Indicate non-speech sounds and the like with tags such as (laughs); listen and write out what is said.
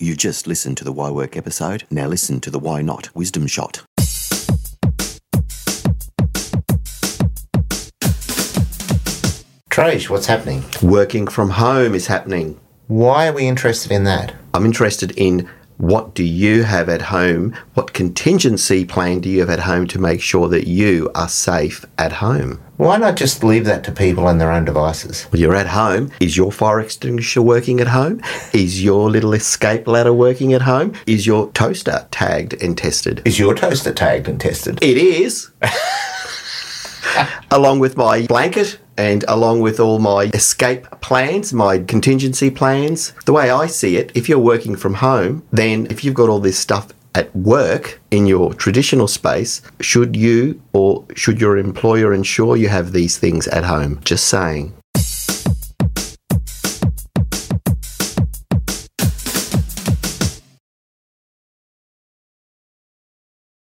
You just listened to the Why Work episode. Now listen to the Why Not Wisdom Shot. Trajce, what's happening? Working from home is happening. Why are we interested in that? I'm interested in what do you have at home? What contingency plan do you have at home to make sure that you are safe at home? Why not just leave that to people and their own devices? When you're at home, is your fire extinguisher working at home? Is your little escape ladder working at home? Is your toaster tagged and tested? Is your toaster tagged and tested? It is. (laughs) along with my blanket and along with all my escape plans, my contingency plans. The way I see it, if you're working from home, then if you've got all this stuff at work in your traditional space, should you or should your employer ensure you have these things at home? Just saying.